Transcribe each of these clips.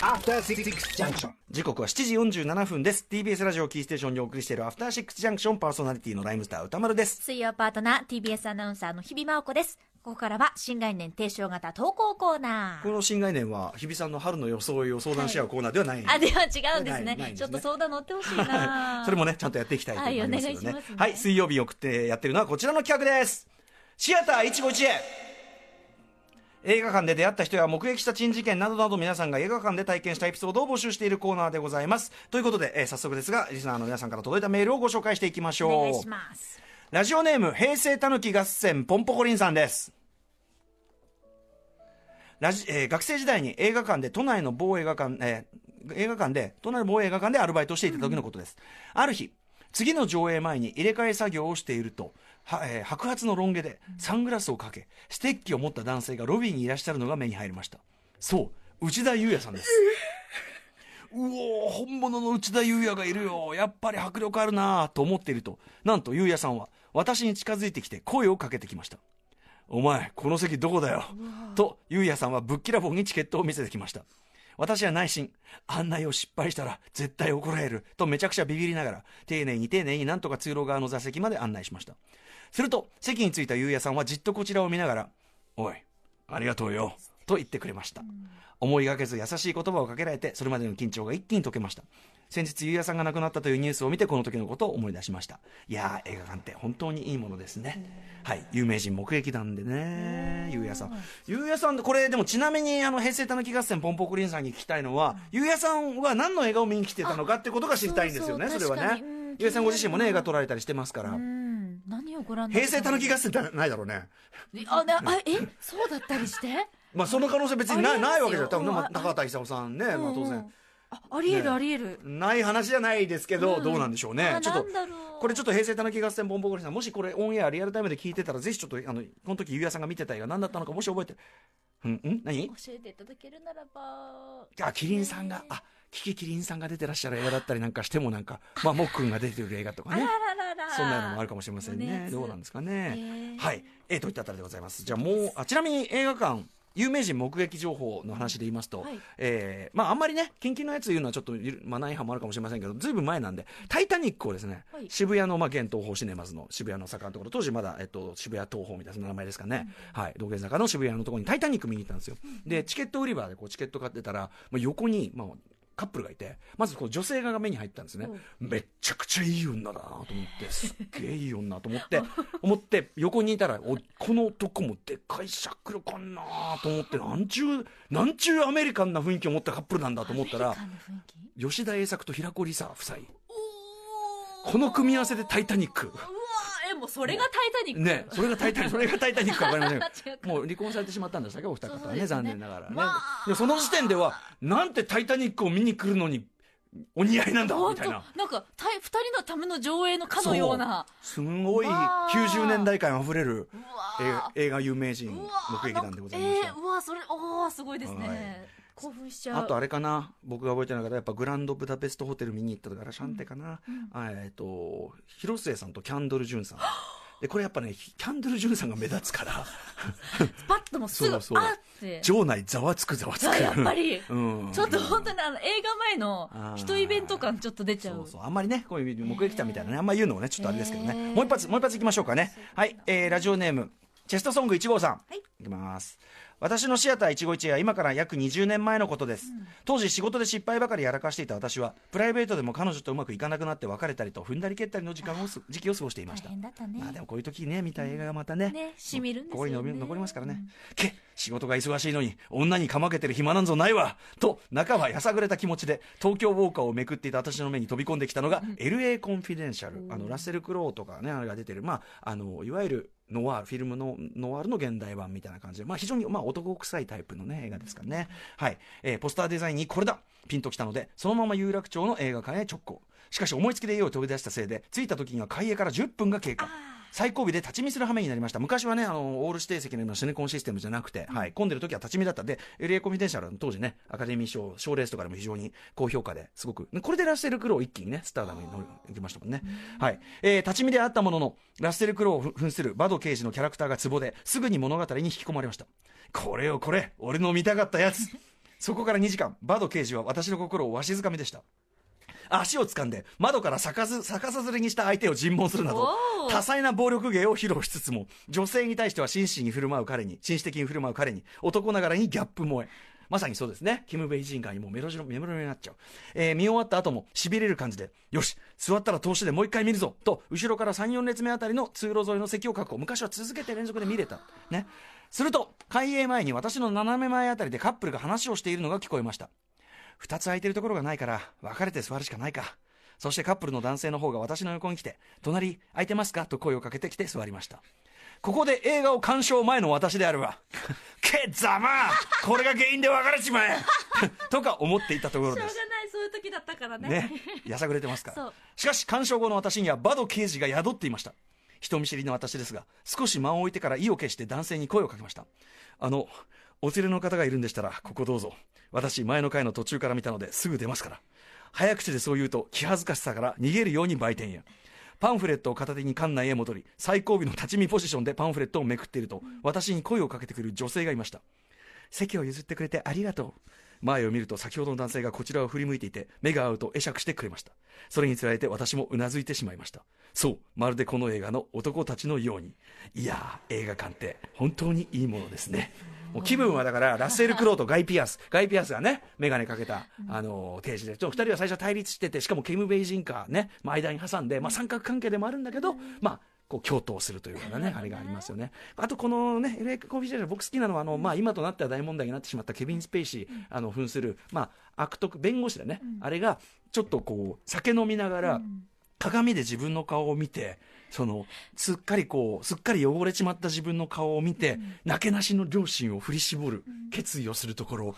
After Six Junction. 時刻は7時47分です。TBS ラジオキーステーションにお送りしているアフターシックスジャンクションパーソナリティのライムスター歌丸です。水曜パートナー TBS アナウンサーの日々真央子です。ここからは新概念提唱型投稿コーナー。この新概念は日比さんの春の装いを相談し合うコーナーではない、あでは違うんですね。ね。ちょっと相談乗ってほしいな。それもねちゃんとやっていきたいと思いますけどね。はいはい水曜日送ってやってるのはこちらの企画です。シアター一期一会映画館で出会った人や目撃した珍事件などなど皆さんが映画館で体験したエピソードを募集しているコーナーでございます。ということで、えー早速ですがリスナーの皆さんから届いたメールをご紹介していきましょう。お願いしますラジオネーム平成たぬき合戦ポンポコリンさんです。ラジ、えー学生時代に映画館で都内の某映画館、えー映画館で都内の某映画館でアルバイトしていた時のことです、ある日次の上映前に入れ替え作業をしているとは、えー白髪のロン毛でサングラスをかけステッキを持った男性がロビーにいらっしゃるのが目に入りました。そう内田裕也さんです。うおー本物の内田裕也がいるよ。やっぱり迫力あるなぁと思っていると。なんと裕也さんは私に近づいてきて声をかけてきました。お前この席どこだよ？と裕也さんはぶっきらぼうにチケットを見せてきました。私は内心案内を失敗したら絶対怒られるとめちゃくちゃビビりながら丁寧に丁寧になんとか通路側の座席まで案内しました。すると席に着いた裕也さんはじっとこちらを見ながら「おいありがとうよ」と言ってくれました、思いがけず優しい言葉をかけられてそれまでの緊張が一気に解けました。先日ゆうやさんが亡くなったというニュースを見てこの時のことを思い出しました。いやー映画館って本当にいいものですね。はい。有名人目撃談でねゆうやさん。ゆうやさんこれでもちなみにあの平成たぬき合戦ポンポコリンさんに聞きたいのはゆうやさんは何の映画を見に来てたのかってことが知りたいんですよねそれはね。そうんゆうやさんご自身もね映画撮られたりしてますから。うん。何をご覧平成たぬき合戦戦ってないだろうね。あなあえそうだったりして？まあその可能性別にないないわけじゃ多分ねまあうん。高畑勲さんねまあ当然うんうん。あありえるね。ありえる。ない話じゃないですけど、うん。どうなんでしょうね。あちょっとこれちょっと平成たぬき合戦ボンボコリさんもしこれオンエアリアルタイムで聞いてたらぜひちょっとあのこの時ゆうやさんが見てた映画何だったのかもし覚えてる。うんん？何？教えていただけるならば。あキリンさんがあキキキリンさんが出てらっしゃる映画だったりなんかしてもなんか まあもっくんが出てる映画とかね。そんなのもあるかもしれませんね。ね。どうなんですかね。へーはい。えーといったあたりでございます。じゃあもうあちなみに映画館有名人目撃情報の話で言いますと、はい。えーまああんまりね近々のやつ言うのはちょっとマナー違反もあるかもしれませんけどずいぶん前なんで「タイタニック」をですね、はい。渋谷の、まあ、現東宝シネマズの渋谷の坂のところ当時まだ、えっと、渋谷東宝みたいな名前ですかね、はい。道玄坂の渋谷のところに「タイタニック」見に行ったんですよ、でチケット売り場でこうチケット買ってたら、まあ、横に、まあ、カップルがいてまずこう女性側が目に入ったんですね、めっちゃくちゃいい女だなと思って すっげえいい女と思って思って横にいたらおこの男もでっかいしゃくるかんなと思ってなんちゅうなんちゅうアメリカンな雰囲気を持ったカップルなんだと思ったら吉田栄作と平子梨沙夫妻。この組み合わせで「タイタニック」もうそれが「タイタニック」ねそれが「タイタニック」それが「タイタニック」か分かりません もう離婚されてしまったんでしたっけお二方はね。ね残念ながらね、まあ。でその時点ではなんて「タイタニック」を見に来るのにお似合いなんだみたいな。なんか二人のための上映のかのよう。なすんごいわー90年代感あふれるう映画有名人目撃談でございました。えー、うわそれおおすごいですね、はい興奮しちゃう。あとあれかな。僕が覚えてない方やっぱグランドブダペストホテル見に行ったからシャンテかな、あえっ、と広末さんとキャンドル・ジュンさん。でこれやっぱねキャンドル・ジュンさんが目立つから。スパッともうすぐそうそう。あって。場内ざわつくざわつく。あやっぱり。うん、ちょっと本当にあの映画前のあー。一イベント感ちょっと出ちゃう。そうそう。あんまりねこういう目撃者みたいなねあんま言うのもねちょっとあれですけどね。へー。もう一発もう一発いきましょうかね。はい、えー、ラジオネームチェストソング1号さん、はい。いきます。私のシアター一期一会は今から約20年前のことです、当時仕事で失敗ばかりやらかしていた私はプライベートでも彼女とうまくいかなくなって別れたりと踏んだり蹴ったりの時間をす時期を過ごしていま大したね、まあでもこういう時にね見た映画がまたね、ねしみるんですよね。心に残りますからね、け仕事が忙しいのに女にかまけてる暇なんぞないわ。と半ばやさぐれた気持ちで東京ウォーカーをめくっていた私の目に飛び込んできたのが、LA コンフィデンシャルあのラッセル・クロウとかねあれが出てる。まああのいわゆるノワールフィルムのノワールの現代版みたいな感じで、まあ、非常に、まあ、男臭いタイプの、ね、映画ですからね、はい。えーポスターデザインにこれだ。ピンときたのでそのまま有楽町の映画館へ直行。しかし思いつきで家を飛び出したせいで着いた時には開営から10分が経過最後尾で立ち見する羽目になりました。昔はねあのオール指定席のようなシネコンシステムじゃなくて、はい、混んでる時は立ち見だった。んで LA コンフィデンシャルの当時ねアカデミー賞賞レースとかでも非常に高評価ですごく。これでラッセル・クロウ一気にねスターダムに乗りましたもんね、はい。えー立ち見であったもののラッセル・クロウを扮するバド刑事のキャラクターがツボですぐに物語に引き込まれました。これよこれ俺の見たかったやつ。そこから2時間バド刑事は私の心をわしづかみでした足を掴んで窓から逆ず逆さずれにした相手を尋問するなど多彩な暴力芸を披露しつつも女性に対しては真摯に振る舞う彼に紳士的に振る舞う彼に男ながらにギャップ萌えまさにそうですね。キム・ベイジンガーにもうメロジロメロメロになっちゃう。えー見終わった後も痺れる感じで、よし、座ったら通しでもう一回見るぞと、後ろから3、4列目あたりの通路沿いの席を確保。昔は続けて連続で見れた。ね。すると、開演前に私の斜め前あたりでカップルが話をしているのが聞こえました。二つ空いてるところがないから、別れて座るしかないか。そしてカップルの男性の方が私の横に来て、隣空いてますか？と声をかけてきて座りました。ここで映画を鑑賞前の私であるわ。けざまこれが原因で別れちまえ とか思っていたところです。しょうがないそういう時だったからねね。やさぐれてますから。しかし鑑賞後の私にはバド刑事が宿っていました。人見知りの私ですが、少し間を置いてから意を決して男性に声をかけました。あの、お連れの方がいるんでしたら、ここどうぞ。私、前の回の途中から見たのですぐ出ますから。早口でそう言うと、気恥ずかしさから逃げるように売店へ。パンフレットを片手に館内へ戻り、最後尾の立ち見ポジションでパンフレットをめくっていると、私に声をかけてくる女性がいました。席を譲ってくれてありがとう。前を見ると先ほどの男性がこちらを振り向いていて、目が合うと会釈してくれました。それにつられて私もうなずいてしまいました。そう、まるでこの映画の男たちのように。いやー、映画館って本当にいいものですね。もう気分はだから、ラッセル・クロウとガイ・ピアス。ガイ・ピアスがね、メガネかけた、あのー、刑事で。ちょっと二人は最初対立してて、しかもキム・ベイシンガーね、まあ、間に挟んで、まあ、三角関係でもあるんだけど、まあ、こう共闘するというようなね、あれがありますよね。あとこのね、LA コンフィデンシャル僕好きなのは、あの、まあ今となっては大問題になってしまったケビン・スペイシー、あの、扮する、まあ悪徳、弁護士だね。あれが、ちょっとこう、酒飲みながら、鏡で自分の顔を見て、その、すっかりこう、すっかり汚れちまった自分の顔を見て、なけなしの両親を振り絞る、決意をするところ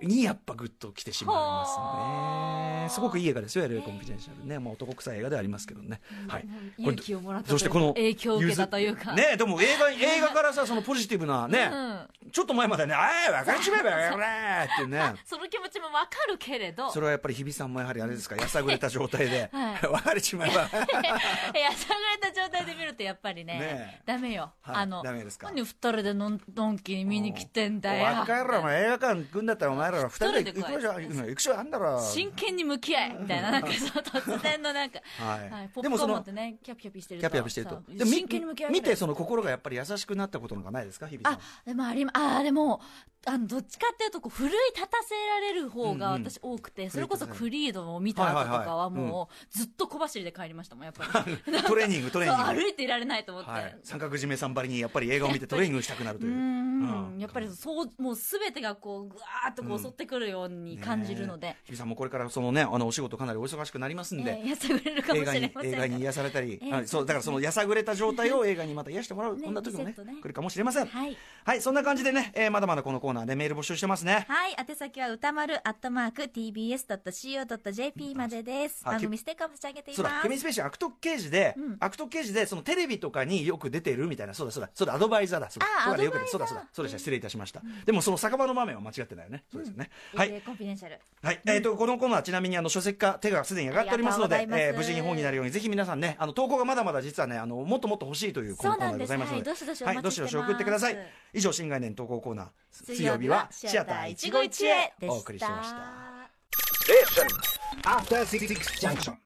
にやっぱグッと来てしまいますね。すごくいい映画ですよ、LA コンフィデンシャルね。まあ男臭い映画ではありますけどね。はい。これ勇気をもらったそしてこの影響を受けたというか。ねでも映画映画からさそのポジティブなね、うん。ちょっと前までね「あい別れちまえばよれ!」ってね。その気持ちもわかるけれど。それはやっぱり日比さんもやはりあれですかやさぐれた状態で。はい「別れちまえば」い や、下がれた状態で見るとやっぱりね、ねえ。ダメよ。はいあの、ダメですか？何二人でのんドンキに見に来てんだよ。お前らお前映画館行くんだったらお前ら二人で行くじゃん行くしょ？あんだろ真剣に向き合えみたいな、なんかその突然のなんか、はい。ポップコーン持ってね、キャピキャピしてるキャピキャピしてると。で真剣に向き合え見てその心がやっぱり優しくなったことなんかないですか？日比さん。あ、でもありま、あーでも、あの、どっちかっていうと、こう、奮い立たせられる方がうん。うん私多くて、それこそクリードを見た後とかはもう、ずっと小走りで帰りましたもん、やっぱり。トレーニングトレーそう、ニング。歩いていられないと思って。はい、三角締めさんばりにやっぱり映画を見てトレーニングしたくなるとういう。ん。うん。やっぱりそうもうすべてがこうぐわーっとこう襲ってくるように感じるので、ねえ日比さんもこれからそのね、あのお仕事かなりお忙しくなりますんで、えーやさぐれるかもしれません。映画に癒されたり、ええ。あそうだからそのやさぐれた状態を映画にまた癒してもらう、ねこんな時もねね。来るかもしれません。はい、はい、そんな感じでね、えーまだまだこのコーナーでメール募集してますね。はい、宛先は宇多丸アットマーク tbs.co.jp までです。あ番組ステッカーも差し上げています。ケビン・スペイシー悪徳刑事で、うん。悪徳刑事で、そのテレビとかによく出てるみたいな、そうだそうだ、そうだ、アドバイザーだ、そうだ、あそうだよくそうだそうだ、そうでした、失礼いたしました。でもその酒場の場面は間違ってないよね。そうですよね。はい。えーコンフィデンシャル。はい、えっ、と、このコーナーはちなみにあの書籍化の手がすでに上がっておりますので、えー無事に本になるようにぜひ皆さんね、あの投稿がまだまだ実はね、あのもっともっと欲しいというコーナーでございますので、はいどしどしおはい、どしどし送ってください。以上新概念投稿コーナー、水曜日はシアター一期一会。お送りしました。After Six Junction.